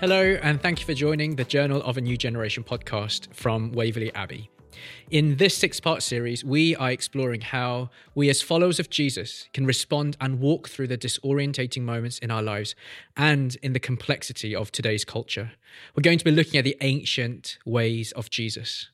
Hello, and thank you for joining the Journal of a New Generation podcast from Waverley Abbey. In this six part series, we are exploring how we, as followers of Jesus, can respond and walk through the disorientating moments in our lives and in the complexity of today's culture. We're going to be looking at the ancient ways of Jesus.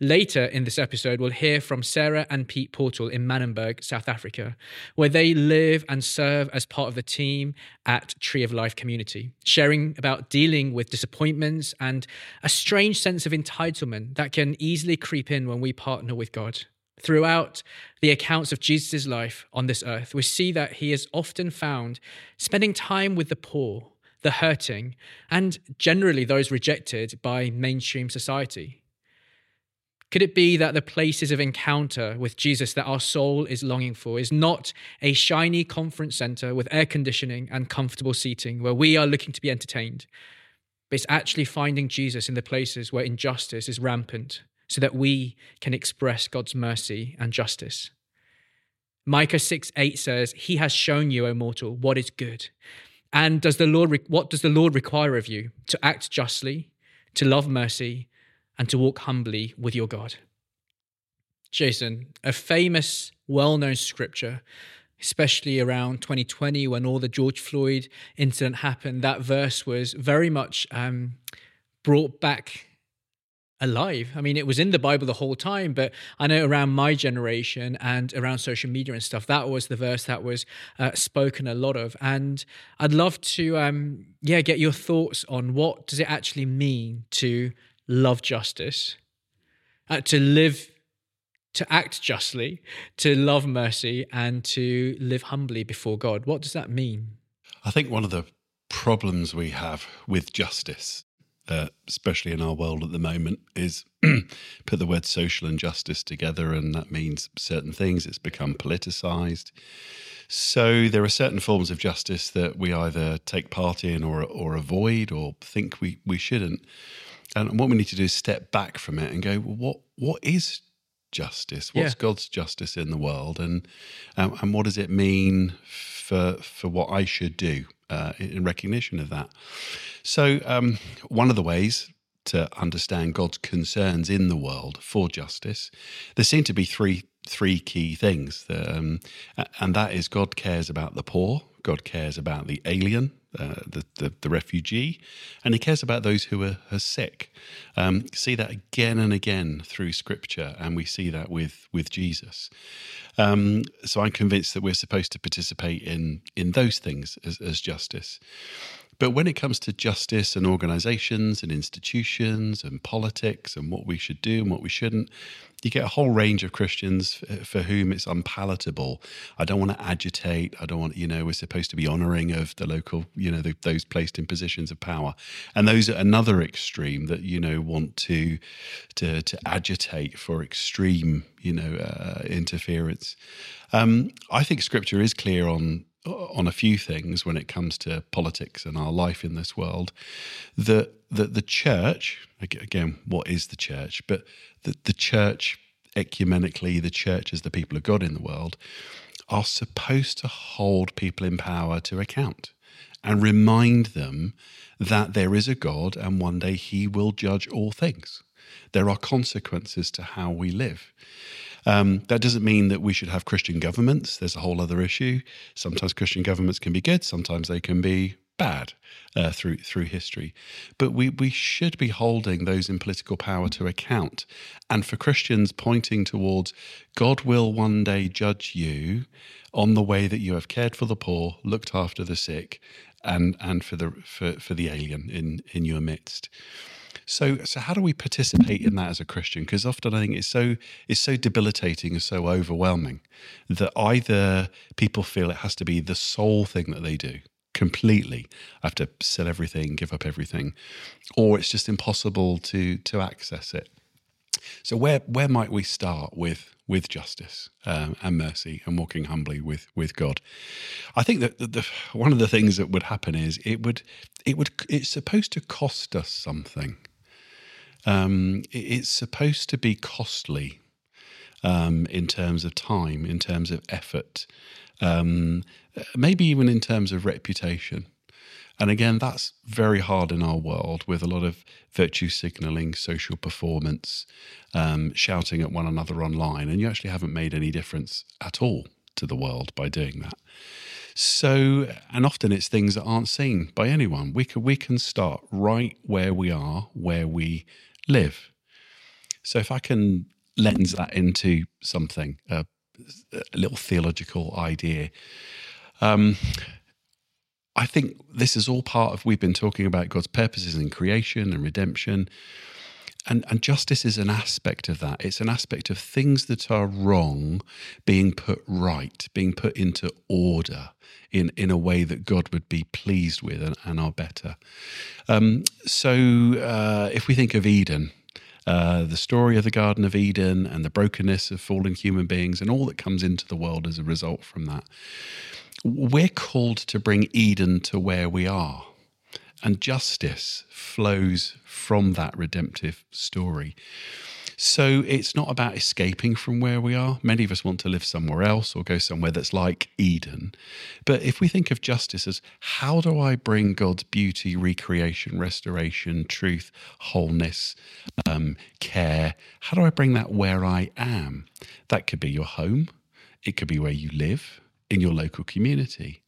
Later in this episode, we'll hear from Sarah and Pete Portal in Manenberg, South Africa, where they live and serve as part of the team at Tree of Life Community, sharing about dealing with disappointments and a strange sense of entitlement that can easily creep in when we partner with God. Throughout the accounts of Jesus' life on this earth, we see that he is often found spending time with the poor, the hurting, and generally those rejected by mainstream society. Could it be that the places of encounter with Jesus that our soul is longing for is not a shiny conference center with air conditioning and comfortable seating where we are looking to be entertained, but it's actually finding Jesus in the places where injustice is rampant so that we can express God's mercy and justice? Micah 6 8 says, He has shown you, O mortal, what is good. And does the Lord, what does the Lord require of you? To act justly, to love mercy, and to walk humbly with your God. Jason, a famous, well known scripture, especially around 2020 when all the George Floyd incident happened, that verse was very much um, brought back alive. I mean, it was in the Bible the whole time, but I know around my generation and around social media and stuff, that was the verse that was uh, spoken a lot of. And I'd love to, um, yeah, get your thoughts on what does it actually mean to love justice, uh, to live, to act justly, to love mercy, and to live humbly before God. What does that mean? I think one of the problems we have with justice, uh, especially in our world at the moment, is put the word social and justice together, and that means certain things. It's become politicized. So there are certain forms of justice that we either take part in or or avoid or think we, we shouldn't. And what we need to do is step back from it and go, well, what what is justice? What's yeah. God's justice in the world, and um, and what does it mean for for what I should do uh, in recognition of that? So um, one of the ways to understand God's concerns in the world for justice, there seem to be three three key things, um, and that is God cares about the poor, God cares about the alien, uh, the, the, the refugee, and He cares about those who are, are sick. Um, see that again and again through Scripture, and we see that with with Jesus. Um, so I'm convinced that we're supposed to participate in in those things as, as justice. But when it comes to justice and organizations and institutions and politics and what we should do and what we shouldn't, you get a whole range of Christians for whom it's unpalatable. I don't want to agitate. I don't want, you know, we're supposed to be honoring of the local, you know, the, those placed in positions of power. And those are another extreme that, you know, want to, to, to agitate for extreme, you know, uh, interference. Um, I think scripture is clear on Uh, on a few things when it comes to politics and our life in this world. That that the church again what is the church? But that the church ecumenically the church as the people of God in the world are supposed to hold people in power to account and remind them that there is a God and one day he will judge all things. There are consequences to how we live um, that doesn't mean that we should have Christian governments. There's a whole other issue. Sometimes Christian governments can be good, sometimes they can be bad uh, through through history. But we we should be holding those in political power to account, and for Christians pointing towards God will one day judge you on the way that you have cared for the poor, looked after the sick, and and for the for, for the alien in in your midst. So, so how do we participate in that as a Christian? Because often I think it's so it's so debilitating and so overwhelming that either people feel it has to be the sole thing that they do completely, have to sell everything, give up everything, or it's just impossible to to access it. So, where where might we start with with justice um, and mercy and walking humbly with with God? I think that the, the, one of the things that would happen is it would it would it's supposed to cost us something um, it's supposed to be costly um, in terms of time, in terms of effort, um, maybe even in terms of reputation. And again, that's very hard in our world with a lot of virtue signaling, social performance, um, shouting at one another online. And you actually haven't made any difference at all to the world by doing that. So, and often it's things that aren't seen by anyone. We can, we can start right where we are, where we live. So, if I can lens that into something, a, a little theological idea, um, I think this is all part of we've been talking about God's purposes in creation and redemption. And, and justice is an aspect of that. It's an aspect of things that are wrong being put right, being put into order in, in a way that God would be pleased with and, and are better. Um, so uh, if we think of Eden, uh, the story of the Garden of Eden and the brokenness of fallen human beings and all that comes into the world as a result from that, we're called to bring Eden to where we are. And justice flows from that redemptive story. So it's not about escaping from where we are. Many of us want to live somewhere else or go somewhere that's like Eden. But if we think of justice as how do I bring God's beauty, recreation, restoration, truth, wholeness, um, care, how do I bring that where I am? That could be your home, it could be where you live, in your local community.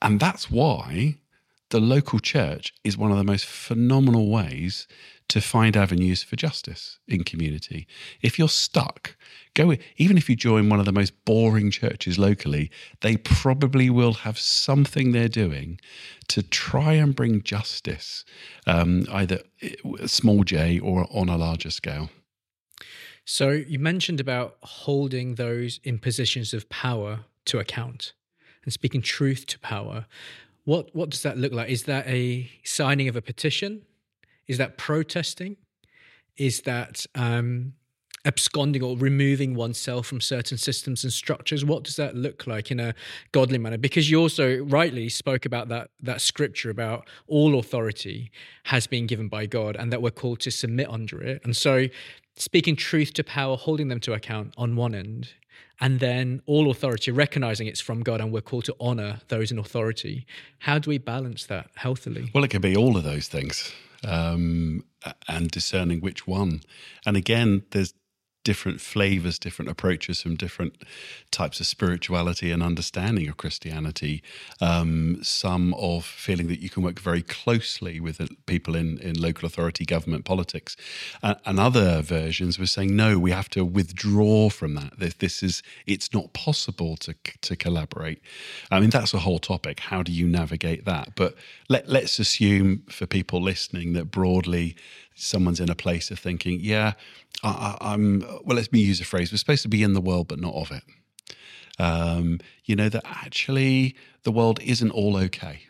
And that's why the local church is one of the most phenomenal ways to find avenues for justice in community. If you're stuck, go even if you join one of the most boring churches locally, they probably will have something they're doing to try and bring justice, um, either small j or on a larger scale. So you mentioned about holding those in positions of power to account and speaking truth to power. What what does that look like? Is that a signing of a petition? Is that protesting? Is that um, absconding or removing oneself from certain systems and structures? What does that look like in a godly manner? Because you also rightly spoke about that that scripture about all authority has been given by God and that we're called to submit under it. And so speaking truth to power, holding them to account on one end, and then all authority, recognizing it's from God, and we're called to honor those in authority. How do we balance that healthily? Well, it can be all of those things. Um, and discerning which one. And again, there's different flavors, different approaches from different types of spirituality and understanding of Christianity. Um, some of feeling that you can work very closely with people in, in local authority, government, politics. Uh, and other versions were saying, no, we have to withdraw from that. This, this is, it's not possible to, to collaborate. I mean, that's a whole topic. How do you navigate that? But let, let's assume for people listening that broadly, someone's in a place of thinking, yeah, I, am well, let me use a phrase, we're supposed to be in the world, but not of it. Um, you know, that actually the world isn't all okay.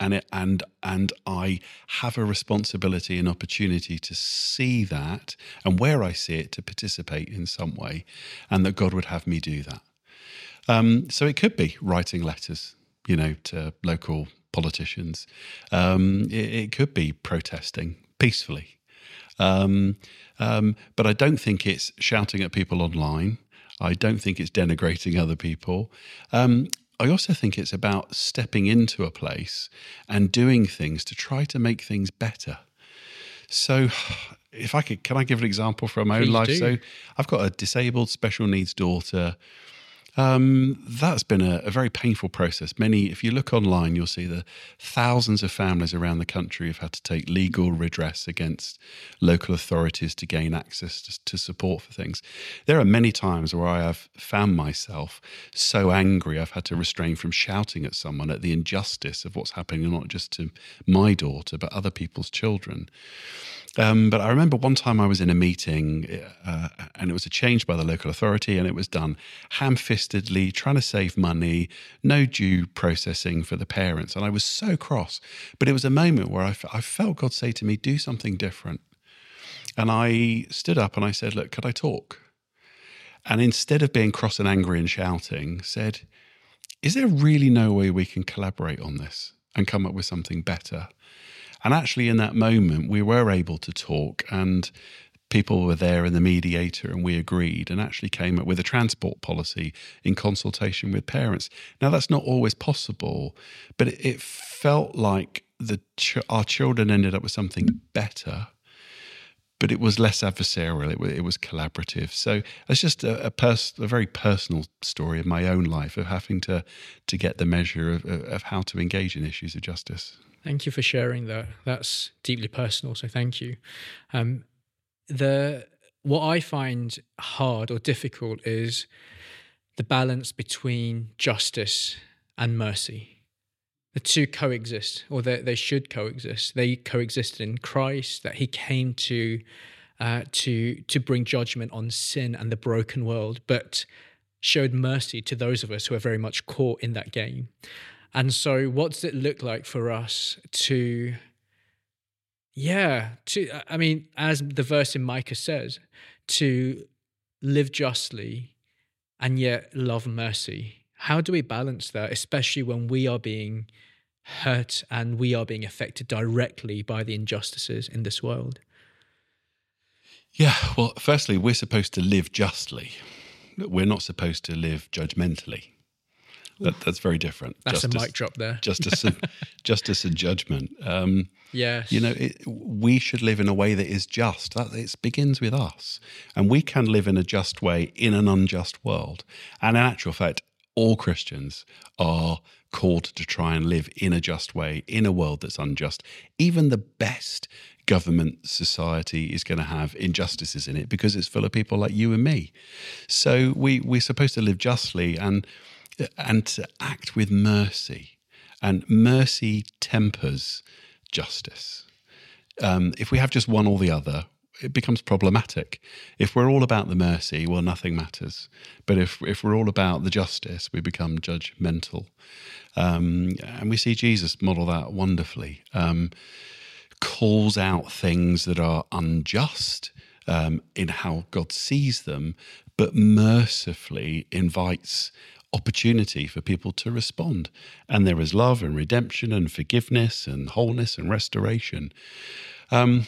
And it, and and I have a responsibility and opportunity to see that, and where I see it, to participate in some way, and that God would have me do that. Um, so it could be writing letters, you know, to local politicians. Um, it, it, could be protesting peacefully. Um, um, but I don't think it's shouting at people online. I don't think it's denigrating other people. Um, I also think it's about stepping into a place and doing things to try to make things better. So, if I could, can I give an example from my Please own life? Do. So, I've got a disabled special needs daughter um, that's been a, a, very painful process. Many, if you look online, you'll see the thousands of families around the country have had to take legal redress against local authorities to gain access to, to support for things. There are many times where I have found myself so angry I've had to restrain from shouting at someone at the injustice of what's happening, not just to my daughter, but other people's children. Um, but I remember one time I was in a meeting uh, and it was a change by the local authority and it was done ham trying to save money, no due processing for the parents. And I was so cross. But it was a moment where I, f- I felt God say to me, do something different. And I stood up and I said, Look, could I talk? And instead of being cross and angry and shouting, said, Is there really no way we can collaborate on this and come up with something better? And actually, in that moment, we were able to talk, and people were there and the mediator, and we agreed and actually came up with a transport policy in consultation with parents. Now, that's not always possible, but it, it felt like the ch- our children ended up with something better but it was less adversarial. It was, it was collaborative. So it's just a, a, pers- a very personal story of my own life of having to to get the measure of, of how to engage in issues of justice. Thank you for sharing that. That's deeply personal. So thank you. Um, the what I find hard or difficult is the balance between justice and mercy the two coexist, or they, they should coexist. They coexisted in Christ, that He came to uh, to to bring judgment on sin and the broken world, but showed mercy to those of us who are very much caught in that game. And so, what does it look like for us to, yeah, to I mean, as the verse in Micah says, to live justly and yet love mercy how do we balance that, especially when we are being hurt and we are being affected directly by the injustices in this world? Yeah, well, firstly, we're supposed to live justly. We're not supposed to live judgmentally. That, that's very different. That's justice, a mic drop there. justice, and, justice and judgment. Um, yes. You know, it, we should live in a way that is just. That it begins with us, and we can live in a just way in an unjust world. And in actual fact, all Christians are called to try and live in a just way in a world that's unjust. Even the best government society is going to have injustices in it because it's full of people like you and me. So we we're supposed to live justly and and to act with mercy. And mercy tempers justice. Um, if we have just one or the other, it becomes problematic. If we're all about the mercy, well, nothing matters. But if if we're all about the justice, we become judgmental. Um, and we see Jesus model that wonderfully. Um, calls out things that are unjust um, in how God sees them, but mercifully invites opportunity for people to respond. And there is love and redemption and forgiveness and wholeness and restoration. Um,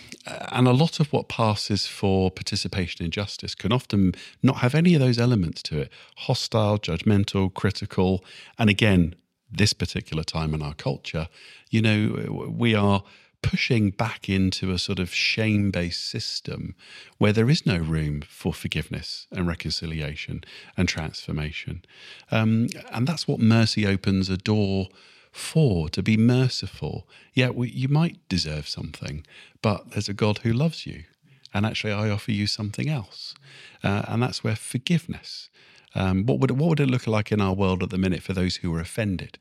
and a lot of what passes for participation in justice can often not have any of those elements to it hostile, judgmental, critical. And again, this particular time in our culture, you know, we are pushing back into a sort of shame based system where there is no room for forgiveness and reconciliation and transformation. Um, and that's what mercy opens a door for, to be merciful. Yeah, we, you might deserve something, but there's a God who loves you. And actually, I offer you something else. Uh, and that's where forgiveness. Um, what, would, what would it look like in our world at the minute for those who were offended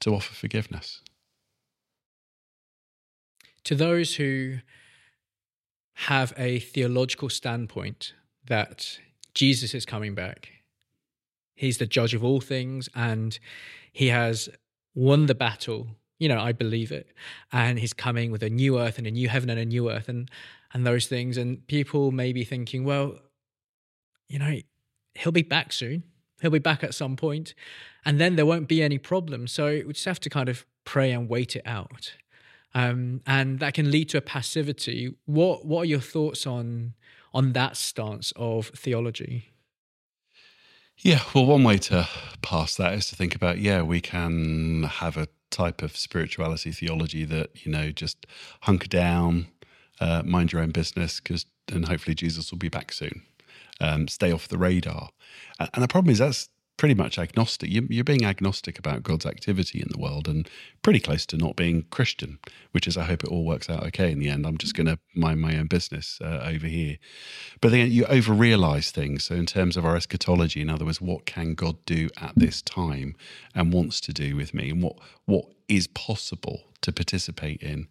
to offer forgiveness? To those who have a theological standpoint that Jesus is coming back, he's the judge of all things, and he has won the battle. You know, I believe it. And he's coming with a new earth and a new heaven and a new earth and and those things. And people may be thinking, well, you know, he'll be back soon. He'll be back at some point, and then there won't be any problem. So we just have to kind of pray and wait it out. Um, and that can lead to a passivity. What what are your thoughts on on that stance of theology? Yeah, well, one way to pass that is to think about yeah, we can have a type of spirituality theology that you know just hunker down, uh, mind your own business, because and hopefully Jesus will be back soon. Um, stay off the radar, and the problem is that's pretty much agnostic. You're being agnostic about God's activity in the world and pretty close to not being Christian, which is, I hope it all works out okay in the end. I'm just going to mind my own business uh, over here. But then you over realize things. So, in terms of our eschatology, in other words, what can God do at this time and wants to do with me, and what, what is possible to participate in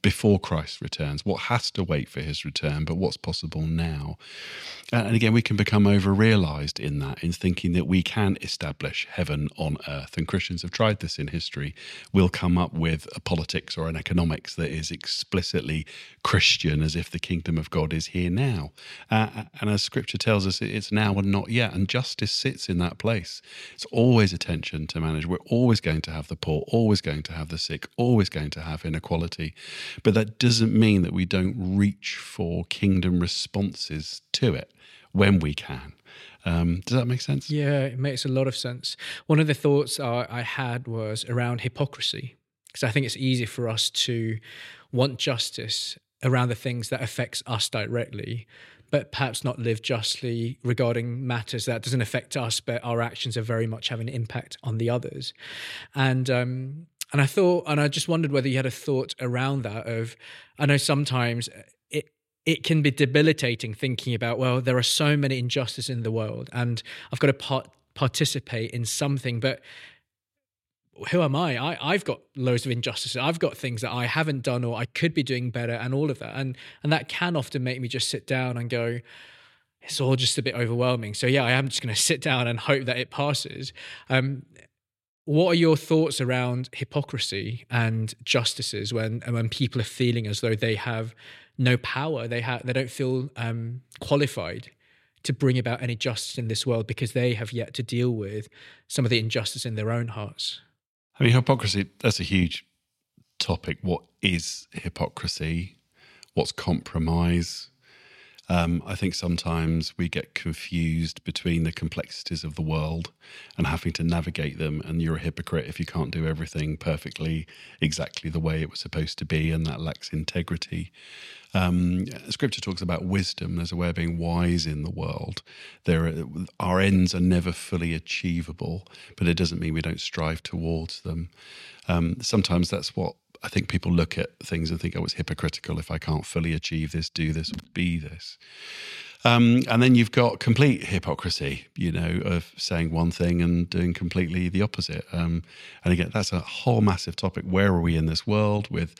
before Christ returns, what has to wait for his return, but what's possible now. And again, we can become over realized in that, in thinking that we can establish heaven on earth. And Christians have tried this in history. We'll come up with a politics or an economics that is explicitly Christian, as if the kingdom of God is here now. Uh, and as scripture tells us, it's now and not yet. And justice sits in that place. It's always attention to manage. We're always going to have the poor, always going to have the sick, always going to have inequality. But that doesn't mean that we don't reach for kingdom responses to it when we can. Um, does that make sense? Yeah, it makes a lot of sense. One of the thoughts uh, I had was around hypocrisy, because I think it's easy for us to want justice around the things that affects us directly but perhaps not live justly regarding matters that doesn't affect us, but our actions are very much having an impact on the others. And um, and I thought, and I just wondered whether you had a thought around that. Of I know sometimes it it can be debilitating thinking about well, there are so many injustices in the world, and I've got to part, participate in something, but who am I? I I've got loads of injustices. I've got things that I haven't done or I could be doing better, and all of that. And and that can often make me just sit down and go, it's all just a bit overwhelming. So yeah, I am just going to sit down and hope that it passes. Um, what are your thoughts around hypocrisy and justices when when people are feeling as though they have no power, they have they don't feel um, qualified to bring about any justice in this world because they have yet to deal with some of the injustice in their own hearts? I mean, hypocrisy, that's a huge topic. What is hypocrisy? What's compromise? Um, I think sometimes we get confused between the complexities of the world and having to navigate them. And you're a hypocrite if you can't do everything perfectly, exactly the way it was supposed to be, and that lacks integrity. Um, scripture talks about wisdom. There's a way of being wise in the world. There, are, our ends are never fully achievable, but it doesn't mean we don't strive towards them. Um, sometimes that's what I think people look at things and think, oh, it's hypocritical if I can't fully achieve this, do this, be this. Um, and then you've got complete hypocrisy, you know, of saying one thing and doing completely the opposite. Um, and again, that's a whole massive topic. Where are we in this world with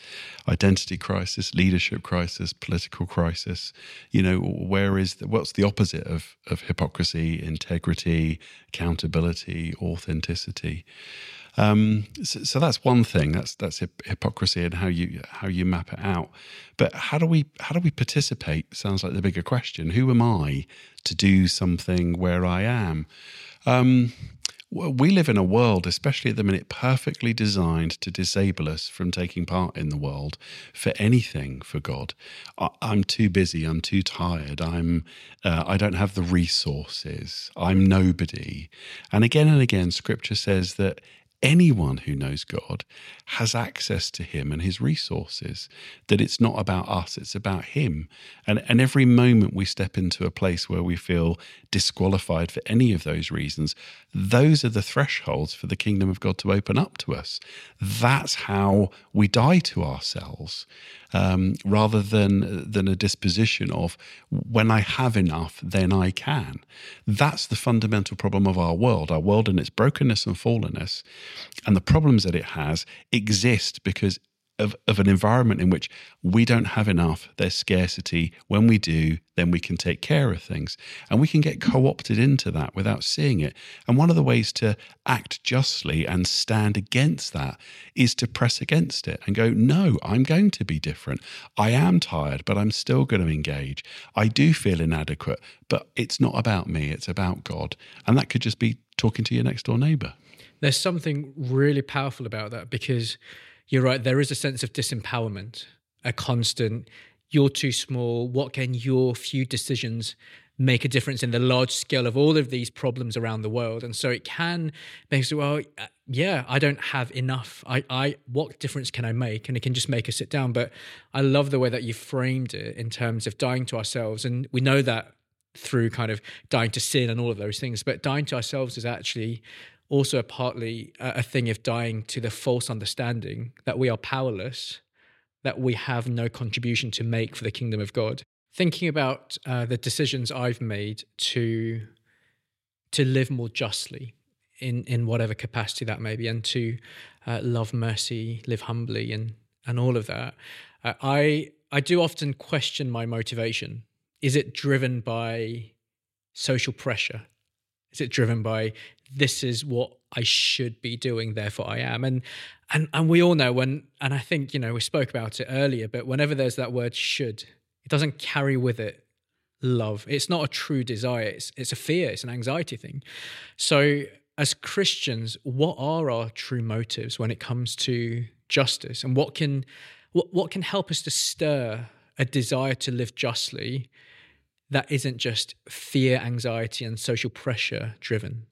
identity crisis, leadership crisis, political crisis? You know, where is the, what's the opposite of of hypocrisy? Integrity, accountability, authenticity. Um, so, so, that's one thing. That's that's hypocrisy and how you how you map it out. But how do we how do we participate? Sounds like the bigger question. Who am I to do something where I am? Um, we live in a world, especially at the minute, perfectly designed to disable us from taking part in the world for anything for God. I, am too busy. I'm too tired. I'm. Uh, I don't have the resources. I'm nobody. And again and again, Scripture says that anyone who knows God has access to Him and His resources, that it's not about us, it's about Him. And, and every moment we step into a place where we feel disqualified for any of those reasons, those are the thresholds for the kingdom of God to open up to us. That's how we die to ourselves. Um, rather than than a disposition of when I have enough, then I can. That's the fundamental problem of our world. Our world and its brokenness and fallenness, and the problems that it has exist because of, of an environment in which we don't have enough, there's scarcity. When we do, then we can take care of things. And we can get co opted into that without seeing it. And one of the ways to act justly and stand against that is to press against it and go, no, I'm going to be different. I am tired, but I'm still going to engage. I do feel inadequate, but it's not about me, it's about God. And that could just be talking to your next door neighbor. There's something really powerful about that because you're right. There is a sense of disempowerment, a constant, you're too small. What can your few decisions make a difference in the large scale of all of these problems around the world? And so it can make well, uh, yeah, I don't have enough. I, I, what difference can I make? And it can just make us sit down. But I love the way that you framed it in terms of dying to ourselves. And we know that through kind of dying to sin and all of those things. But dying to ourselves is actually also partly a thing of dying to the false understanding that we are powerless, that we have no contribution to make for the kingdom of God. Thinking about uh, the decisions I've made to to live more justly in in whatever capacity that may be, and to uh, love mercy, live humbly, and and all of that, uh, I I do often question my motivation. Is it driven by social pressure? Is it driven by this is what I should be doing, therefore I am? And and and we all know when and I think, you know, we spoke about it earlier, but whenever there's that word should, it doesn't carry with it love. It's not a true desire. It's it's a fear, it's an anxiety thing. So as Christians, what are our true motives when it comes to justice and what can what, what can help us to stir a desire to live justly that isn't just fear, anxiety, and social pressure driven?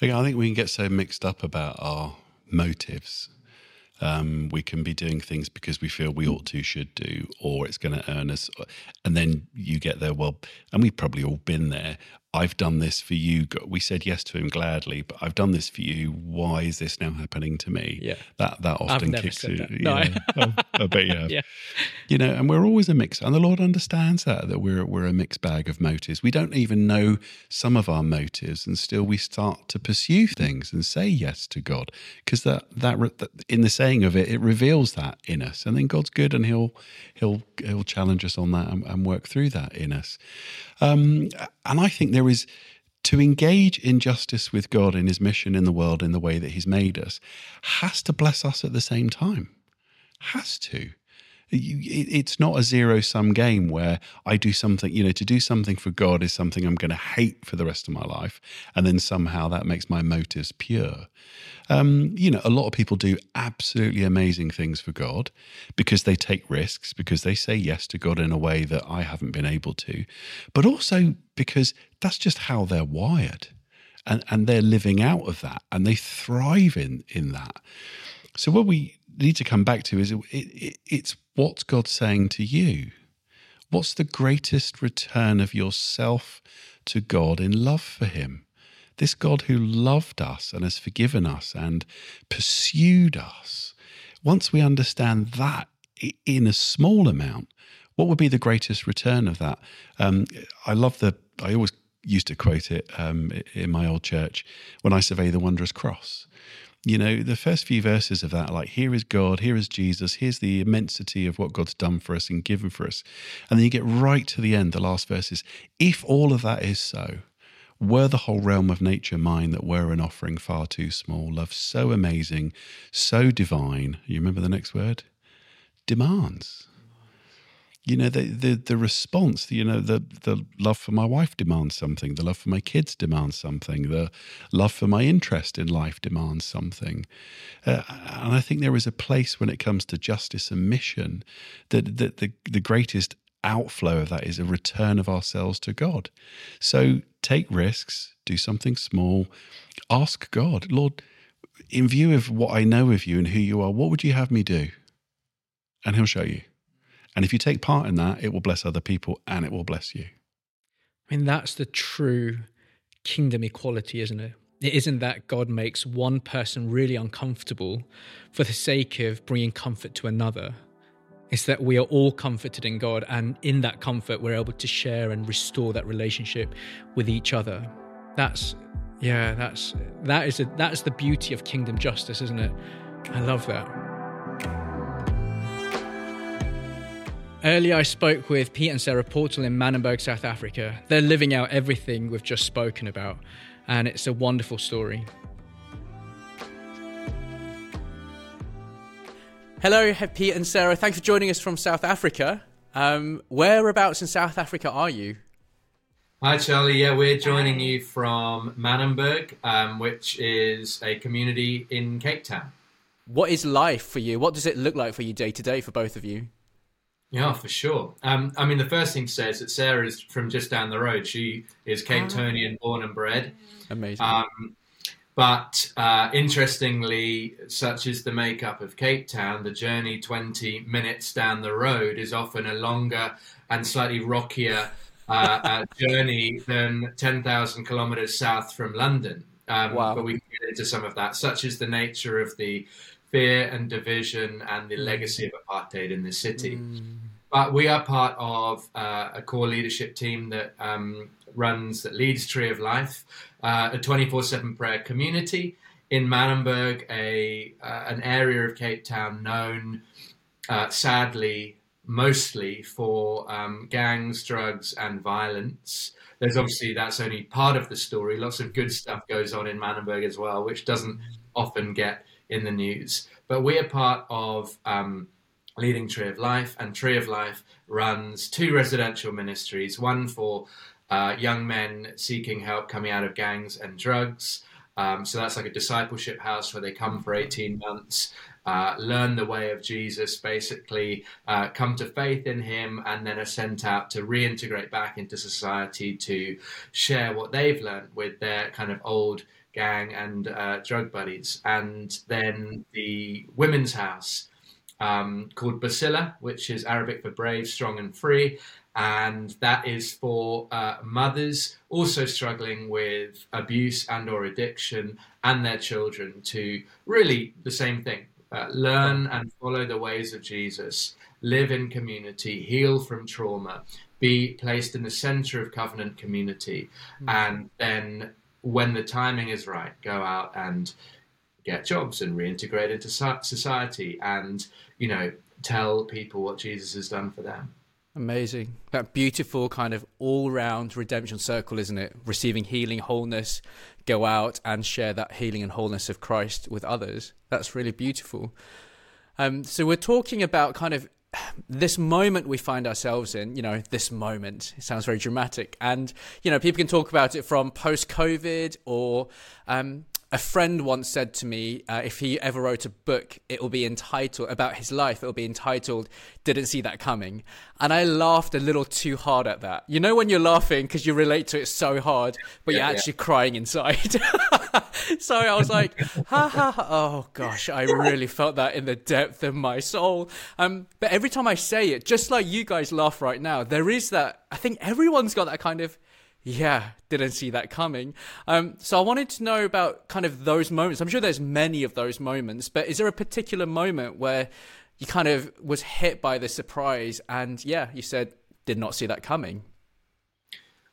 I think we can get so mixed up about our motives um, we can be doing things because we feel we ought to, should do, or it's going to earn us. And then you get there, well, and we've probably all been there. I've done this for you. We said yes to him gladly, but I've done this for you. Why is this now happening to me? Yeah, that that often kicks you. No, I, I bet you have. Yeah. You know, and we're always a mix, and the Lord understands that that we're we're a mixed bag of motives. We don't even know some of our motives, and still we start to pursue things and say yes to God because that that in the saying of it, it reveals that in us, and then God's good, and He'll He'll He'll challenge us on that and, and work through that in us. Um, and I think there is to engage in justice with God in his mission in the world in the way that he's made us has to bless us at the same time. Has to it's not a zero sum game where I do something, you know, to do something for God is something I'm going to hate for the rest of my life. And then somehow that makes my motives pure. Um, you know, a lot of people do absolutely amazing things for God because they take risks, because they say yes to God in a way that I haven't been able to, but also because that's just how they're wired. And, and they're living out of that and they thrive in, in that. So, what we need to come back to is it, it, it's what's God saying to you? What's the greatest return of yourself to God in love for Him? This God who loved us and has forgiven us and pursued us. Once we understand that in a small amount, what would be the greatest return of that? Um, I love the, I always used to quote it um, in my old church when I survey the wondrous cross you know, the first few verses of that, like, here is God, here is Jesus, here's the immensity of what God's done for us and given for us. And then you get right to the end, the last verses. If all of that is so, were the whole realm of nature mine that were an offering far too small, love so amazing, so divine, you remember the next word? Demands you know the, the the response you know the the love for my wife demands something the love for my kids demands something the love for my interest in life demands something. Uh, and i think there is a place when it comes to justice and mission that that the, the greatest outflow of that is a return of ourselves to god. So take risks do something small ask god lord in view of what i know of you and who you are what would you have me do? And he'll show you and if you take part in that, it will bless other people and it will bless you. I mean, that's the true kingdom equality, isn't it? It isn't that God makes one person really uncomfortable for the sake of bringing comfort to another. It's that we are all comforted in God, and in that comfort, we're able to share and restore that relationship with each other. That's, yeah, that's that is a, that's the beauty of kingdom justice, isn't it? I love that. Earlier, I spoke with Pete and Sarah Portal in Manenberg, South Africa. They're living out everything we've just spoken about, and it's a wonderful story. Hello, Pete and Sarah. Thanks for joining us from South Africa. Um, whereabouts in South Africa are you? Hi, Charlie. Yeah, we're joining you from Manenberg, um, which is a community in Cape Town. What is life for you? What does it look like for you day to day for both of you? Yeah, for sure. Um, I mean, the first thing to say is that Sarah is from just down the road. She is Cape ah. Townian, born and bred. Amazing. Um, but uh, interestingly, such is the makeup of Cape Town, the journey 20 minutes down the road is often a longer and slightly rockier uh, uh, journey than 10,000 kilometers south from London. Um, wow. But we can get into some of that. Such is the nature of the fear and division and the mm. legacy of apartheid in the city. Mm. But we are part of uh, a core leadership team that um, runs, that leads Tree of Life, uh, a 24 7 prayer community in Manenberg, a, uh, an area of Cape Town known, uh, sadly, mostly for um, gangs, drugs, and violence. There's obviously that's only part of the story. Lots of good stuff goes on in Manenberg as well, which doesn't often get in the news. But we are part of um, Leading Tree of Life, and Tree of Life runs two residential ministries one for uh, young men seeking help coming out of gangs and drugs. Um, so that's like a discipleship house where they come for 18 months, uh, learn the way of Jesus, basically uh, come to faith in him, and then are sent out to reintegrate back into society to share what they've learned with their kind of old gang and uh, drug buddies. And then the women's house um, called Basila, which is Arabic for brave, strong, and free and that is for uh, mothers also struggling with abuse and or addiction and their children to really the same thing uh, learn and follow the ways of jesus live in community heal from trauma be placed in the center of covenant community mm-hmm. and then when the timing is right go out and get jobs and reintegrate into society and you know tell people what jesus has done for them Amazing. That beautiful kind of all round redemption circle, isn't it? Receiving healing, wholeness, go out and share that healing and wholeness of Christ with others. That's really beautiful. Um, so we're talking about kind of this moment we find ourselves in, you know, this moment. It sounds very dramatic. And, you know, people can talk about it from post COVID or um, a friend once said to me, uh, if he ever wrote a book, it will be entitled about his life. It will be entitled "Didn't See That Coming," and I laughed a little too hard at that. You know when you're laughing because you relate to it so hard, but yeah, you're actually yeah. crying inside. so I was like, ha, ha ha! Oh gosh, I really felt that in the depth of my soul. Um, but every time I say it, just like you guys laugh right now, there is that. I think everyone's got that kind of yeah, didn't see that coming. Um, so I wanted to know about kind of those moments. I'm sure there's many of those moments, but is there a particular moment where you kind of was hit by the surprise and yeah, you said did not see that coming?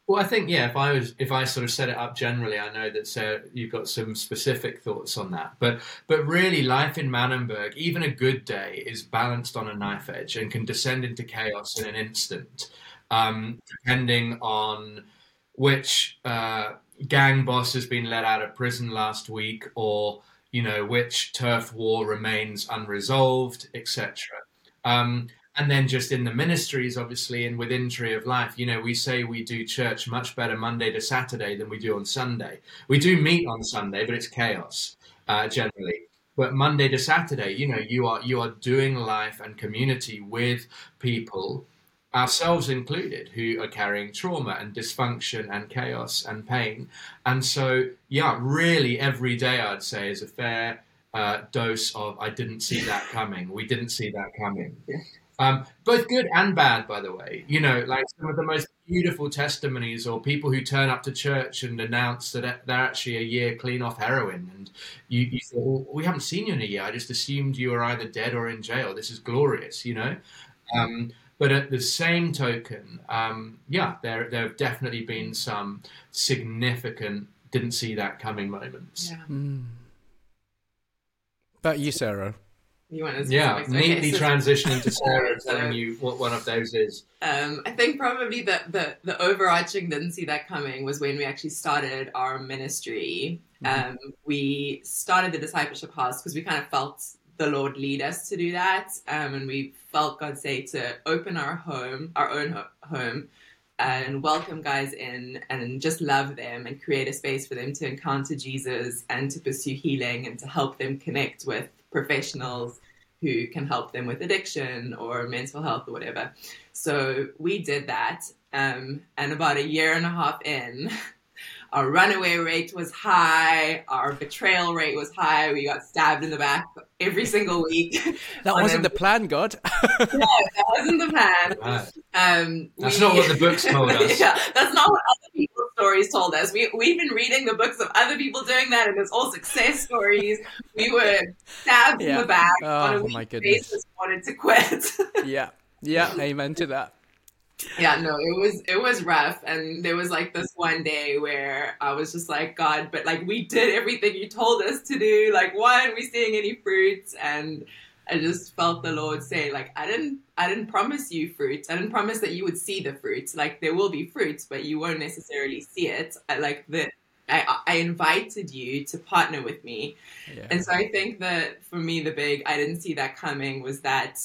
Well, I think yeah. If I was, if I sort of set it up generally, I know that Sarah, you've got some specific thoughts on that. But but really, life in Manenberg, even a good day, is balanced on a knife edge and can descend into chaos in an instant, um, depending on which uh, gang boss has been let out of prison last week, or you know which turf war remains unresolved, etc. Um, and then just in the ministries, obviously, and within Tree of Life, you know, we say we do church much better Monday to Saturday than we do on Sunday. We do meet on Sunday, but it's chaos uh, generally. But Monday to Saturday, you know, you are you are doing life and community with people ourselves included, who are carrying trauma and dysfunction and chaos and pain. And so, yeah, really every day I'd say is a fair uh, dose of I didn't see that coming. We didn't see that coming. Um, both good and bad, by the way. You know, like some of the most beautiful testimonies or people who turn up to church and announce that they're actually a year clean off heroin. And you, you say, well, we haven't seen you in a year. I just assumed you were either dead or in jail. This is glorious, you know? Um, but at the same token, um, yeah, there there have definitely been some significant didn't see that coming moments. Yeah. Mm. But you, Sarah. You want to yeah, neatly okay, transitioning to Sarah telling you what one of those is. Um, I think probably the, the the overarching didn't see that coming was when we actually started our ministry. Mm-hmm. Um, we started the discipleship house because we kind of felt the Lord lead us to do that. Um, and we felt God say to open our home, our own ho- home, and welcome guys in and just love them and create a space for them to encounter Jesus and to pursue healing and to help them connect with professionals who can help them with addiction or mental health or whatever. So we did that. Um, and about a year and a half in, our runaway rate was high, our betrayal rate was high. We got stabbed in the back every single week. That wasn't the plan, God. no, that wasn't the plan. Right. Um, that's we, not what the books told us. yeah, that's not what other people's stories told us. We we've been reading the books of other people doing that, and it's all success stories. We were stabbed yeah. in the back oh, on a week basis, wanted to quit. yeah, yeah, amen to that yeah no it was it was rough. And there was like this one day where i was just like god but like we did everything you told us to do. Like why aren't we seeing any fruits? And i just felt the lord say like i didn't i didn't promise you fruits. I didn't promise that you would see the fruits. Like there will be fruits but you won't necessarily see it. I, like the I, I invited you to partner with me. Yeah. and so i think that for me the big i didn't see that coming was that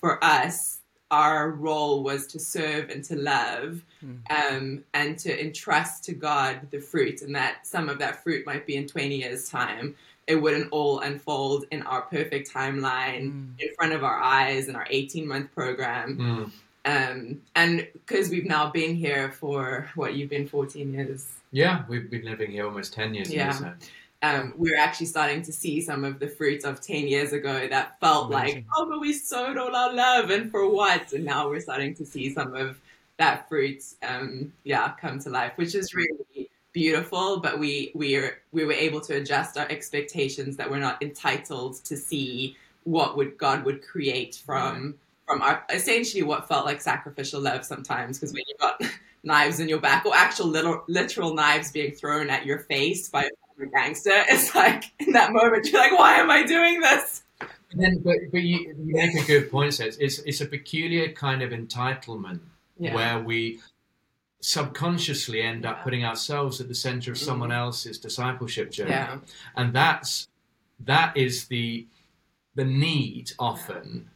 for us our role was to serve and to love um, and to entrust to God the fruit, and that some of that fruit might be in 20 years' time. It wouldn't all unfold in our perfect timeline in front of our eyes in our 18 month program. Mm. Um, and because we've now been here for what you've been 14 years, Yeah, we've been living here almost 10 years Yeah. now. So. Um, we're actually starting to see some of the fruits of 10 years ago that felt like, Amazing. oh, but we sowed all our love and for what? And now we're starting to see some of that fruit, um, yeah, come to life, which is really beautiful. But we we are, we were able to adjust our expectations that we're not entitled to see what would God would create from from our essentially what felt like sacrificial love sometimes because when you've got knives in your back or actual little literal knives being thrown at your face by a gangster, it's like in that moment you're like, why am I doing this? But then, but, but you, you make a good point, says it's, it's a peculiar kind of entitlement Yeah. where we subconsciously end up putting ourselves at the center of mm-hmm. someone else's discipleship journey. Yeah. And that's that is the the need often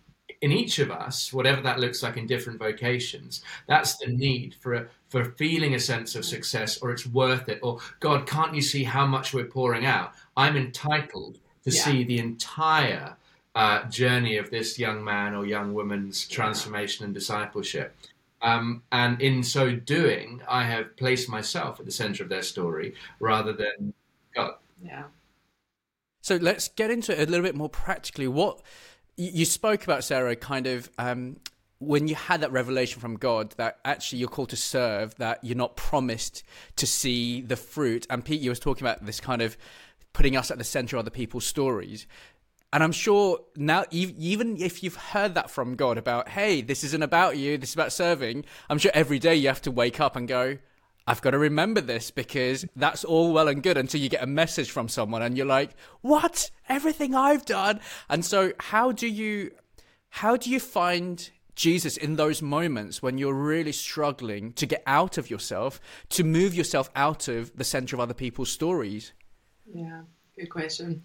in each of us, whatever that looks like in different vocations, that's the need for a, for feeling a sense of success or it's worth it or God, can't you see how much we're pouring out? I'm entitled to Yeah. see the entire uh, journey of this young man or young woman's transformation and discipleship. Um, and in so doing, I have placed myself at the center of their story rather than God. Yeah. So let's get into it a little bit more practically. What you spoke about, Sarah, kind of um, when you had that revelation from God that actually you're called to serve, that you're not promised to see the fruit. And Pete, you was talking about this kind of putting us at the center of other people's stories. And I'm sure now, even if you've heard that from God about, hey, this isn't about you, this is about serving, I'm sure every day you have to wake up and go, I've got to remember this because that's all well and good until you get a message from someone and you're like, what? Everything I've done. And so how do you, how do you find Jesus in those moments when you're really struggling to get out of yourself, to move yourself out of the center of other people's stories? Yeah. Good question.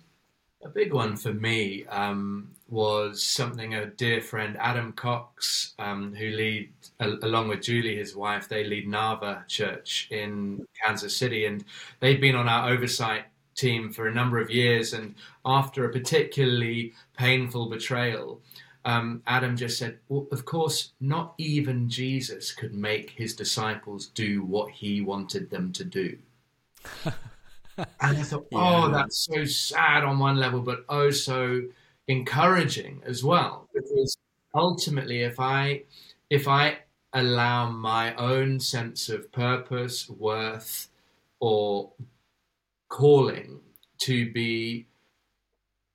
A big one for me um, was something a dear friend Adam Cox, um, who lead al- along with Julie, his wife, they lead Navah Church in Kansas City, and they've been on our oversight team for a number of years. And after a particularly painful betrayal, um, Adam just said, well, "Of course, not even Jesus could make his disciples do what he wanted them to do." And I thought, oh, that's so sad on one level, but oh, so encouraging as well. Because ultimately, if I if I allow my own sense of purpose, worth, or calling to be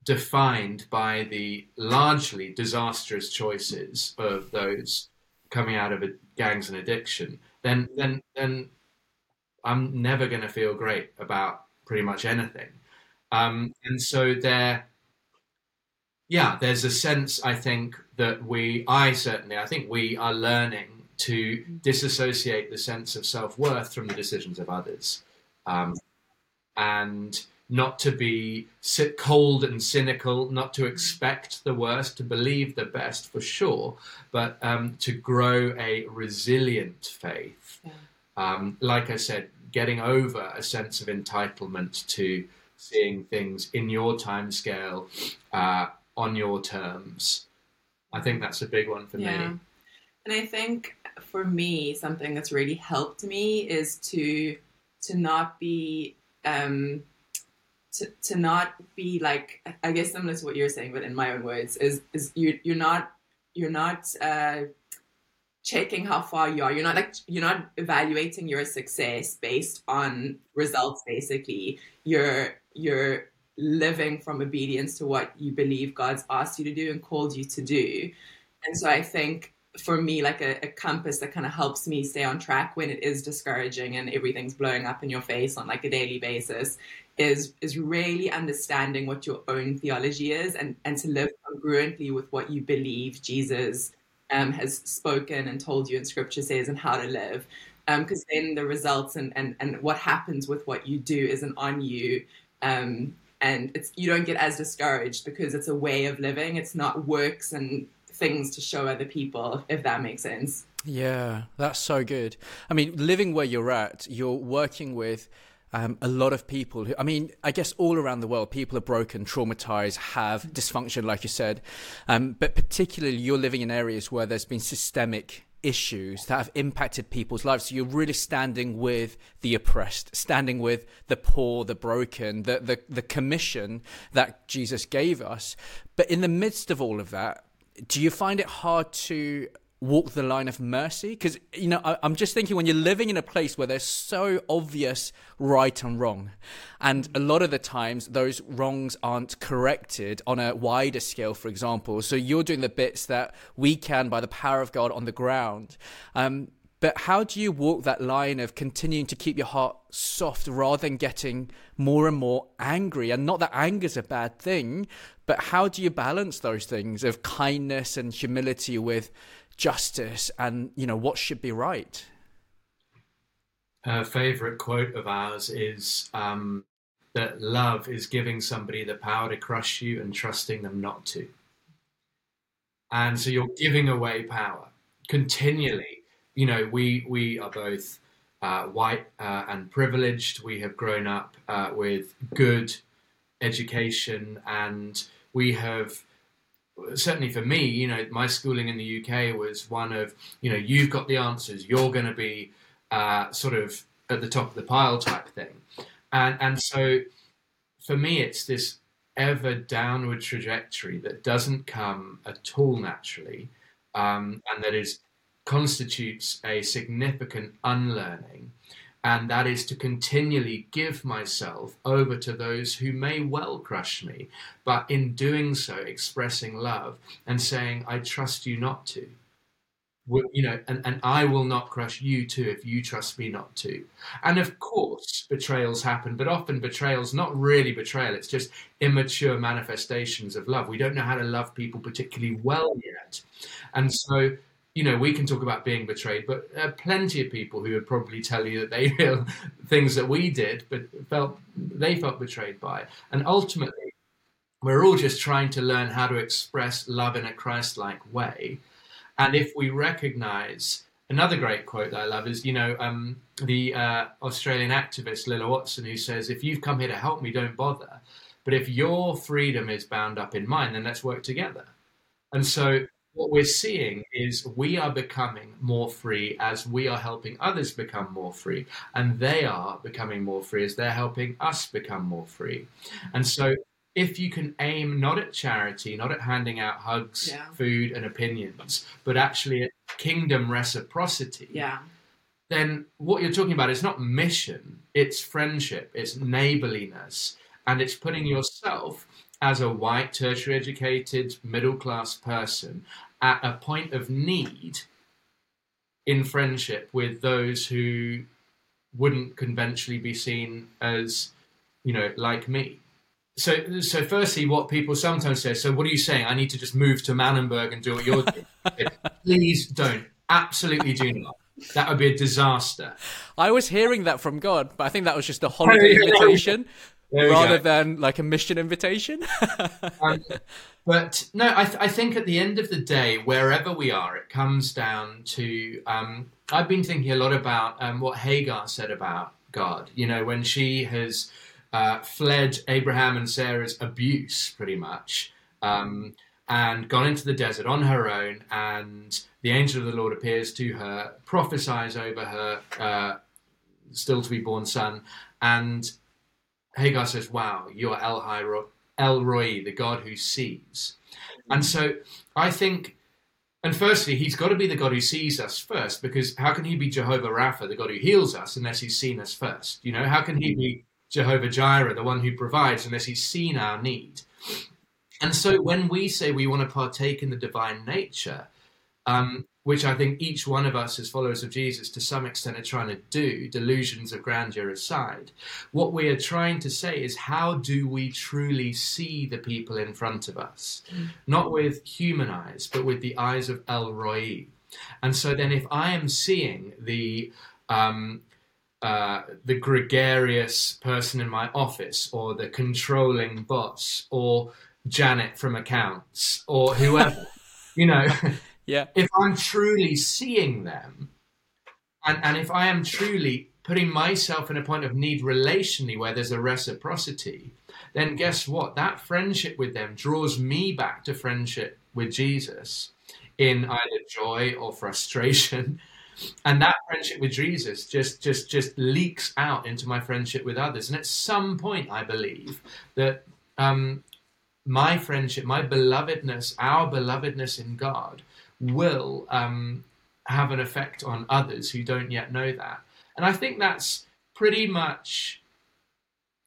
defined by the largely disastrous choices of those coming out of a, gangs and addiction, then then then I'm never going to feel great about pretty much anything. Um, and so there, yeah, there's a sense I think that we, I certainly, I think we are learning to disassociate the sense of self worth from the decisions of others, um, and not to be cold and cynical, not to expect the worst, to believe the best for sure, but um, to grow a resilient faith. Yeah. Um, like I said, getting over a sense of entitlement to seeing things in your time scale, uh, on your terms. I think that's a big one for Yeah. me. And I think for me, something that's really helped me is to to not be um to, to not be like I guess similar to what you're saying, but in my own words, is is you you're not you're not uh checking how far you are. You're not like you're not evaluating your success based on results basically. You're you're living from obedience to what you believe God's asked you to do and called you to do. And so I think for me, like a, a compass that kind of helps me stay on track when it is discouraging and everything's blowing up in your face on like a daily basis is is really understanding what your own theology is and, and to live congruently with what you believe Jesus um, has spoken and told you in scripture says and how to live. Because then the results and, and, and what happens with what you do isn't on you. Um, and it's you don't get as discouraged because it's a way of living. It's not works and things to show other people, if that makes sense. Yeah, that's so good. I mean, living where you're at, you're working with um, a lot of people who, I mean, I guess all around the world, people are broken, traumatized, have dysfunction, like you said. Um, but particularly, you're living in areas where there's been systemic issues that have impacted people's lives. So you're really standing with the oppressed, standing with the poor, the broken, the, the, the commission that Jesus gave us. But in the midst of all of that, do you find it hard to walk the line of mercy? Because, you know, I, am just thinking when you're living in a place where there's so obvious right and wrong, and a lot of the times those wrongs aren't corrected on a wider scale, for example. So you're doing the bits that we can by the power of God on the ground. Um, but how do you walk that line of continuing to keep your heart soft rather than getting more and more angry? And not that anger is a bad thing, but how do you balance those things of kindness and humility with justice and you know what should be right? Her favorite quote of ours is um, that love is giving somebody the power to crush you and trusting them not to. And so you're giving away power continually you know we we are both uh, white uh, and privileged we have grown up uh, with good education and we have certainly for me, you know, my schooling in the UK was one of, you know, you've got the answers, you're going to be uh, sort of at the top of the pile type thing. And, and so for me, it's this ever downward trajectory that doesn't come at all naturally um, and that is constitutes a significant unlearning and that is to continually give myself over to those who may well crush me, but in doing so, expressing love and saying, I trust you not to. You know, and, and I will not crush you too if you trust me not to. And of course, betrayals happen, but often betrayals not really betrayal, it's just immature manifestations of love. We don't know how to love people particularly well yet. And so you know, we can talk about being betrayed, but are plenty of people who would probably tell you that they feel things that we did, but felt they felt betrayed by. And ultimately, we're all just trying to learn how to express love in a Christ-like way. And if we recognize another great quote that I love is, you know, um, the uh, Australian activist Lilla Watson, who says, "If you've come here to help me, don't bother. But if your freedom is bound up in mine, then let's work together." And so what we're seeing is we are becoming more free as we are helping others become more free, and they are becoming more free as they're helping us become more free. And so, if you can aim not at charity, not at handing out hugs, yeah. food, and opinions, but actually at kingdom reciprocity, yeah. then what you're talking about is not mission, it's friendship, it's neighborliness, and it's putting yourself as a white, tertiary educated, middle class person at a point of need in friendship with those who wouldn't conventionally be seen as, you know, like me. So, so firstly, what people sometimes say, so what are you saying? I need to just move to Manenberg and do what you're doing? Please don't. Absolutely do not. That would be a disaster. I was hearing that from God, but I think that was just a holiday invitation rather than like a mission invitation. um, but no, I, th- I, think at the end of the day, wherever we are, it comes down to. Um, I've been thinking a lot about um, what Hagar said about God. You know, when she has uh, fled Abraham and Sarah's abuse, pretty much, um, and gone into the desert on her own, and the angel of the Lord appears to her, prophesies over her uh, still to be born son, and Hagar says, Wow, you're El, El Roi, the God who sees. And so I think, and firstly, he's got to be the God who sees us first, because how can he be Jehovah Rapha, the God who heals us, unless he's seen us first? You know, how can he be Jehovah Jireh, the one who provides, unless he's seen our need? And so when we say we want to partake in the divine nature, um, which I think each one of us as followers of Jesus to some extent are trying to do, delusions of grandeur aside. What we are trying to say is how do we truly see the people in front of us? Mm. Not with human eyes, but with the eyes of El Roi. And so then if I am seeing the um, uh, the gregarious person in my office, or the controlling boss, or Janet from accounts, or whoever. you know, yeah. if I'm truly seeing them, and, and if I am truly putting myself in a point of need relationally where there's a reciprocity, then guess what? That friendship with them draws me back to friendship with Jesus in either joy or frustration. And that friendship with Jesus just just just leaks out into my friendship with others. And at some point, I believe that um, my friendship, my belovedness, our belovedness in God will um, have an effect on others who don't yet know that. And I think that's pretty much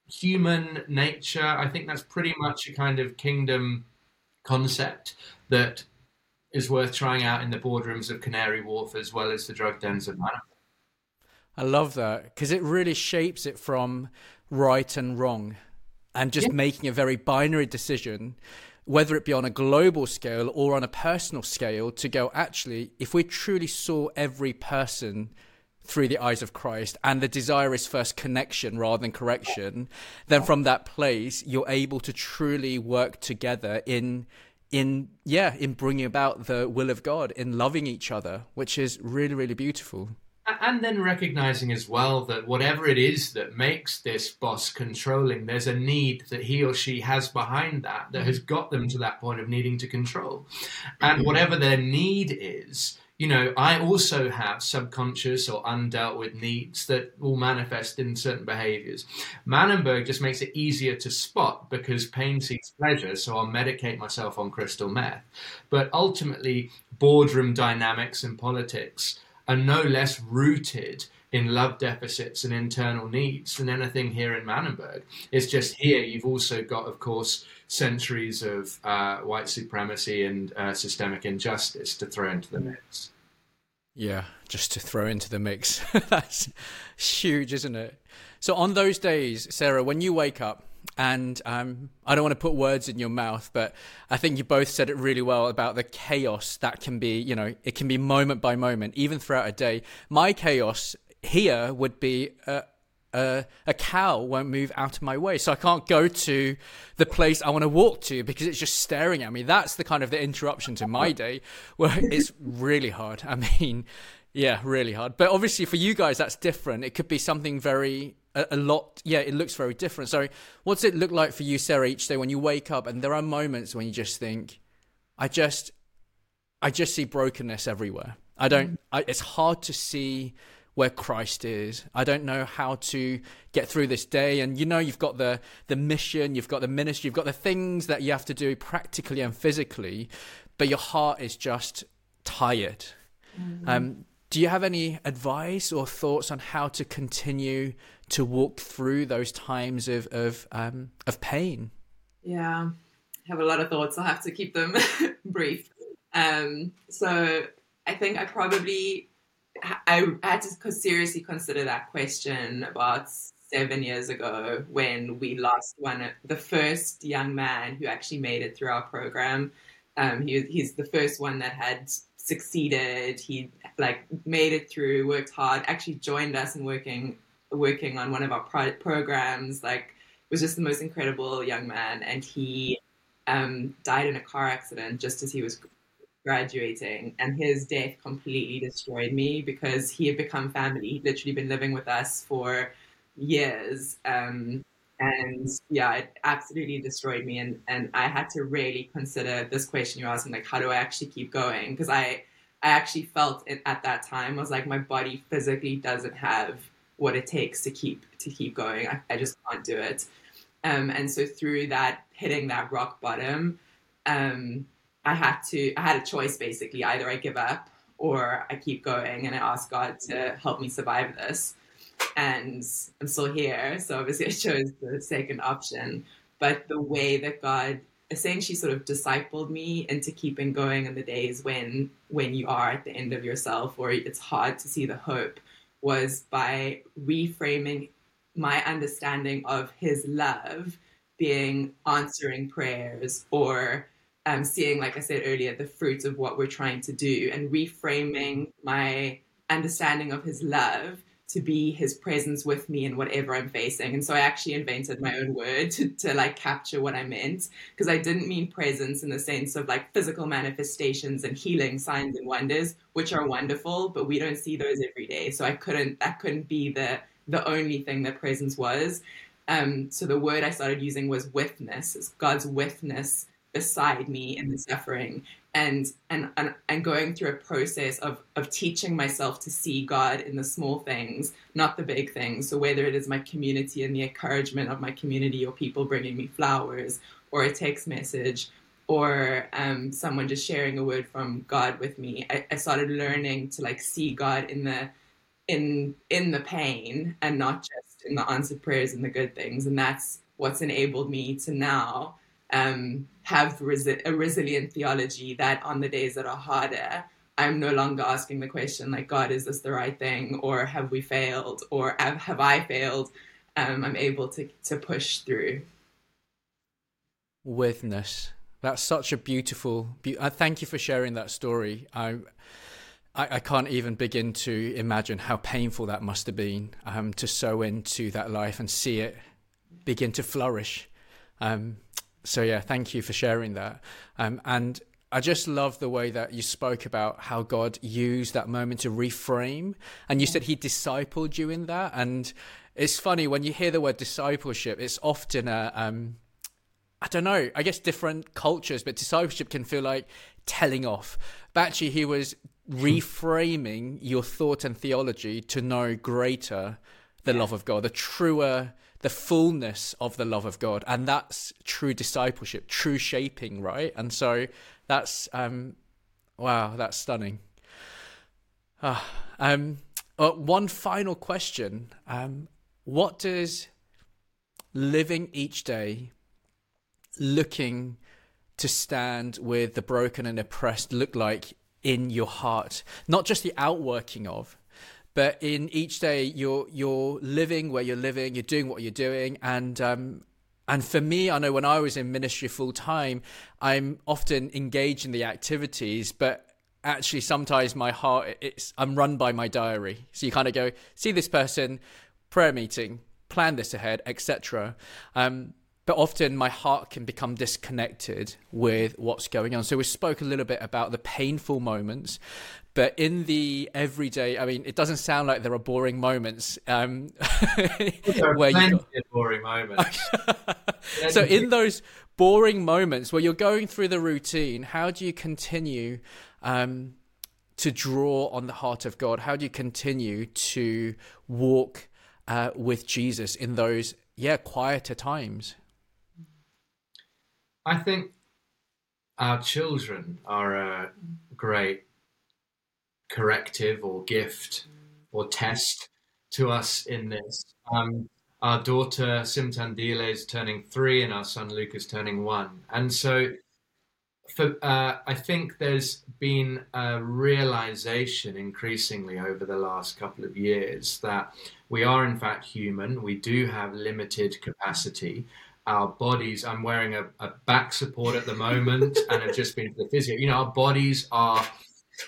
human nature. I think that's pretty much a kind of kingdom concept that is worth trying out in the boardrooms of Canary Wharf as well as the drug dens of Manhattan. I love that because it really shapes it from right and wrong and just yeah. making a very binary decision, whether it be on a global scale or on a personal scale, to go, actually, if we truly saw every person through the eyes of Christ and the desire is first connection rather than correction, then from that place, you're able to truly work together in in yeah in bringing about the will of god in loving each other which is really really beautiful and then recognizing as well that whatever it is that makes this boss controlling there's a need that he or she has behind that that has got them to that point of needing to control and whatever their need is you know, I also have subconscious or undealt with needs that will manifest in certain behaviors. Manenberg just makes it easier to spot because pain seeks pleasure, so I'll medicate myself on crystal meth. But ultimately, boardroom dynamics and politics are no less rooted in love deficits and internal needs than anything here in Manenberg. It's just here you've also got, of course, centuries of uh, white supremacy and uh, systemic injustice to throw into the mix. Yeah, just to throw into the mix. That's huge, isn't it? So, on those days, Sarah, when you wake up, and um, I don't want to put words in your mouth, but I think you both said it really well about the chaos that can be, you know, it can be moment by moment, even throughout a day. My chaos here would be a, a cow won't move out of my way. So I can't go to the place I want to walk to because it's just staring at me. That's the kind of the interruption to my day where it's really hard. I mean, yeah, really hard. But obviously for you guys, that's different. It could be something very, a, a lot. Yeah, it looks very different. So what's it look like for you, Sarah, each day when you wake up and there are moments when you just think, I just, I just see brokenness everywhere. I don't, I, it's hard to see where Christ is. I don't know how to get through this day. And you know, you've got the, the mission, you've got the ministry, you've got the things that you have to do practically and physically, but your heart is just tired. Mm-hmm. Um, do you have any advice or thoughts on how to continue to walk through those times of of um, of pain? Yeah, I have a lot of thoughts. I'll have to keep them brief. Um, so I think I probably I, had to seriously consider that question about seven years ago when we lost one, the first young man who actually made it through our program. Um, he, he's the first one that had succeeded. He like made it through, worked hard, actually joined us in working working on one of our pro- programs. Like was just the most incredible young man, and he um, died in a car accident just as he was graduating, and his death completely destroyed me because he had become family. He'd literally been living with us for years. Um, and yeah, it absolutely destroyed me. And, and I had to really consider this question you're asking, like, how do I actually keep going? Because I, I actually felt it at that time I was like, my body physically doesn't have what it takes to keep to keep going. I, I just can't do it. Um, and so through that hitting that rock bottom, um, I had to, I had a choice basically. Either I give up or I keep going and I ask God to help me survive this. And I'm still here. So obviously I chose the second option. But the way that God essentially sort of discipled me into keeping going in the days when when you are at the end of yourself or it's hard to see the hope was by reframing my understanding of his love being answering prayers or um, seeing, like I said earlier, the fruits of what we're trying to do and reframing my understanding of his love to be his presence with me in whatever I'm facing. And so I actually invented my own word to, to like capture what I meant because I didn't mean presence in the sense of like physical manifestations and healing signs and wonders, which are wonderful, but we don't see those every day. So I couldn't that couldn't be the the only thing that presence was. Um, so the word I started using was withness, it's God's withness beside me in the suffering and, and and and going through a process of of teaching myself to see God in the small things, not the big things. So whether it is my community and the encouragement of my community, or people bringing me flowers, or a text message, or um, someone just sharing a word from God with me, I, I started learning to like see God in the in in the pain and not just in the answered prayers and the good things, and that's what's enabled me to now um, have resi- a resilient theology that on the days that are harder, I'm no longer asking the question like, God, is this the right thing? Or have we failed? Or have, have I failed? Um, I'm able to, to push through. Withness. That's such a beautiful. Be- uh, thank you for sharing that story. I, I, I, can't even begin to imagine how painful that must have been um, to sow into that life and see it begin to flourish. Um, so yeah, thank you for sharing that. Um, and I just love the way that you spoke about how God used that moment to reframe, and you said He discipled you in that. And it's funny when you hear the word discipleship, it's often a um, I don't know, I guess different cultures, but discipleship can feel like telling off. But actually, he was reframing your thought and theology to know greater the love of God, the truer the fullness of the love of God, and that's true discipleship, true shaping, right? And so that's um, wow, that's stunning. Uh, um, uh, one final question: um, What does living each day, looking to stand with the broken and oppressed, look like in your heart? Not just the outworking of, but in each day you're you're living where you're living you're doing what you're doing. And um, and for me i know when i was in ministry full time i'm often engaged in the activities but actually sometimes my heart it's i'm run by my diary. So you kind of go see this person prayer meeting plan this ahead etc um, but often my heart can become disconnected with what's going on. So we spoke a little bit about the painful moments, but in the everyday, I mean, it doesn't sound like there are boring moments. Um, where you boring moments. so in those boring moments where you're going through the routine, how do you continue? Um, to draw on the heart of God? How do you continue to walk uh, with Jesus in those, yeah, quieter times? I think our children are a great corrective or gift or test to us in this. Um, our daughter Simtandile is turning three, and our son Luke is turning one. And so, for uh, I think there's been a realization increasingly over the last couple of years that we are in fact human. We do have limited capacity. Our bodies. I'm wearing a, a back support at the moment, and have just been to the physio. You know, our bodies are.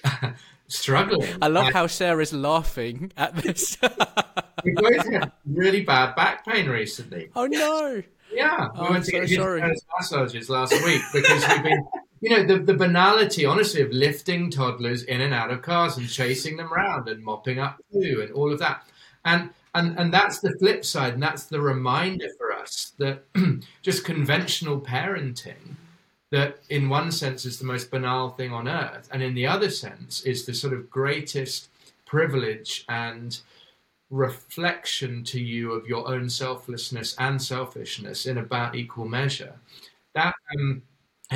struggling. I love how Sarah's laughing at this. we both had really bad back pain recently. Oh no! Yeah, we oh, went to get sorry. massages last week because we've been, you know, the, the banality, honestly, of lifting toddlers in and out of cars and chasing them around and mopping up poo and all of that, and and and that's the flip side, and that's the reminder for us that just conventional parenting that in one sense is the most banal thing on earth, and in the other sense is the sort of greatest privilege and reflection to you of your own selflessness and selfishness in about equal measure. That um,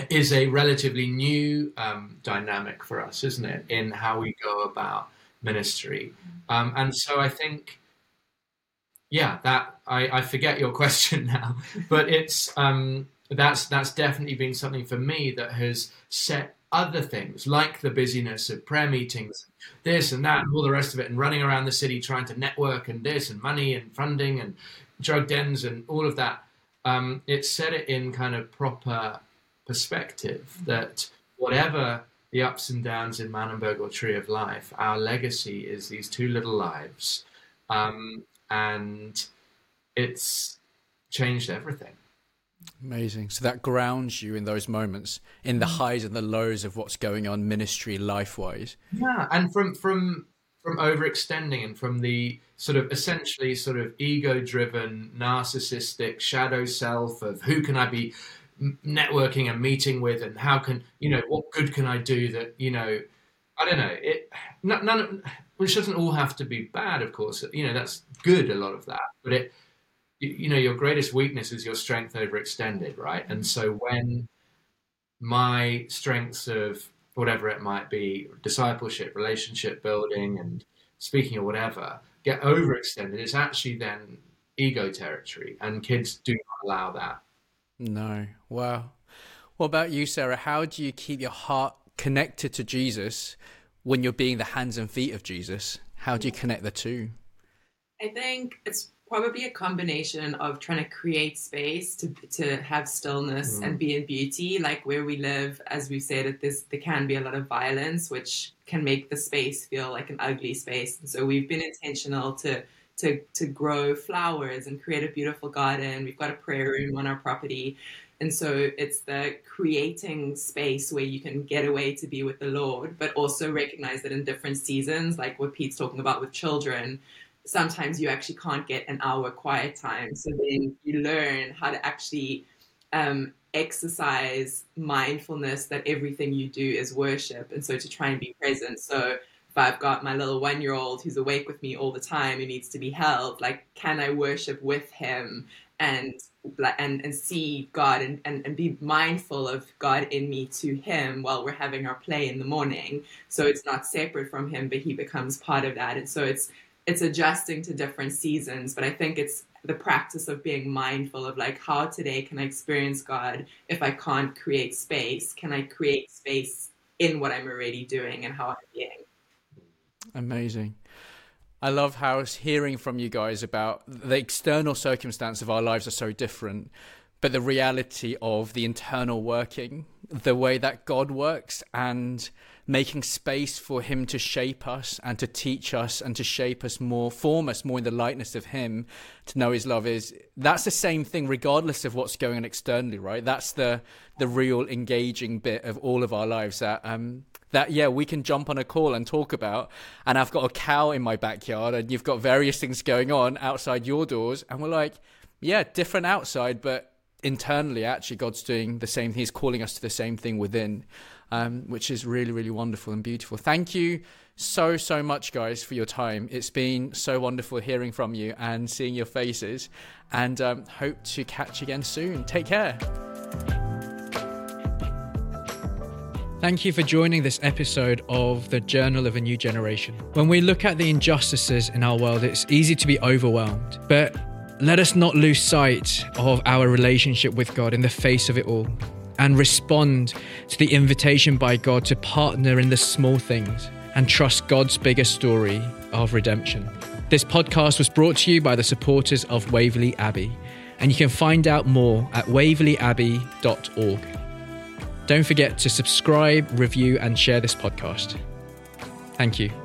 is a relatively new um, dynamic for us, isn't it, in how we go about ministry? Um, and so I think, yeah, that I, I, forget your question now, but it's um, that's that's definitely been something for me that has set other things like the busyness of prayer meetings, this and that, and all the rest of it, and running around the city trying to network and this and money and funding and drug dens and all of that. Um, it set it in kind of proper perspective that whatever the ups and downs in Manenberg or Tree of Life, our legacy is these two little lives um, and it's changed everything. Amazing. So that grounds you in those moments, in the mm. highs and the lows of what's going on ministry life wise. Yeah, and from from from overextending and from the sort of essentially sort of ego driven, narcissistic shadow self of who can I be networking and meeting with and how can you know what good can I do that you know I don't know it none, none which doesn't all have to be bad of course you know that's good a lot of that but it you know your greatest weakness is your strength overextended right? And so when my strengths of whatever it might be discipleship relationship building and speaking or whatever get overextended it's actually then ego territory and kids do not allow that. No. Wow what about you sarah? How do you keep your heart connected to jesus when you're being the hands and feet of jesus? How do you connect the two? I think it's probably a combination of trying to create space to to have stillness mm. and be in beauty. Like where we live as we said that this there can be a lot of violence which can make the space feel like an ugly space. And so we've been intentional to to to grow flowers and create a beautiful garden. We've got a prayer room on our property. And so it's the creating space where you can get away to be with the Lord, but also recognize that in different seasons, like what Pete's talking about with children, sometimes you actually can't get an hour quiet time. So then you learn how to actually um, exercise mindfulness that everything you do is worship. And so to try and be present. So if I've got my little one year old who's awake with me all the time who needs to be held, like, can I worship with him and and and see God and, and, and be mindful of God in me to him while we're having our play in the morning. So it's not separate from him, but he becomes part of that. And so it's it's adjusting to different seasons but i think it's the practice of being mindful of like how today can i experience god if i can't create space? Can i create space in what i'm already doing and how i'm being? Amazing. I love how hearing from you guys about the external circumstance of our lives are so different but the reality of the internal working the way that god works and making space for him to shape us and to teach us and to shape us more, form us more in the likeness of him, to know his love is that's the same thing regardless of what's going on externally, right? That's the the real engaging bit of all of our lives that um that yeah, we can jump on a call and talk about. And I've got a cow in my backyard and you've got various things going on outside your doors. And we're like, yeah, different outside, but internally actually God's doing the same he's calling us to the same thing within um, which is really, really wonderful and beautiful. Thank you so, so much, guys, for your time. It's been so wonderful hearing from you and seeing your faces, and um, hope to catch you again soon. Take care. Thank you for joining this episode of the Journal of a New Generation. When we look at the injustices in our world, it's easy to be overwhelmed, but let us not lose sight of our relationship with God in the face of it all and respond to the invitation by God to partner in the small things and trust God's bigger story of redemption. This podcast was brought to you by the supporters of Waverley Abbey, and you can find out more at waverleyabbey.org. Don't forget to subscribe, review, and share this podcast. Thank you.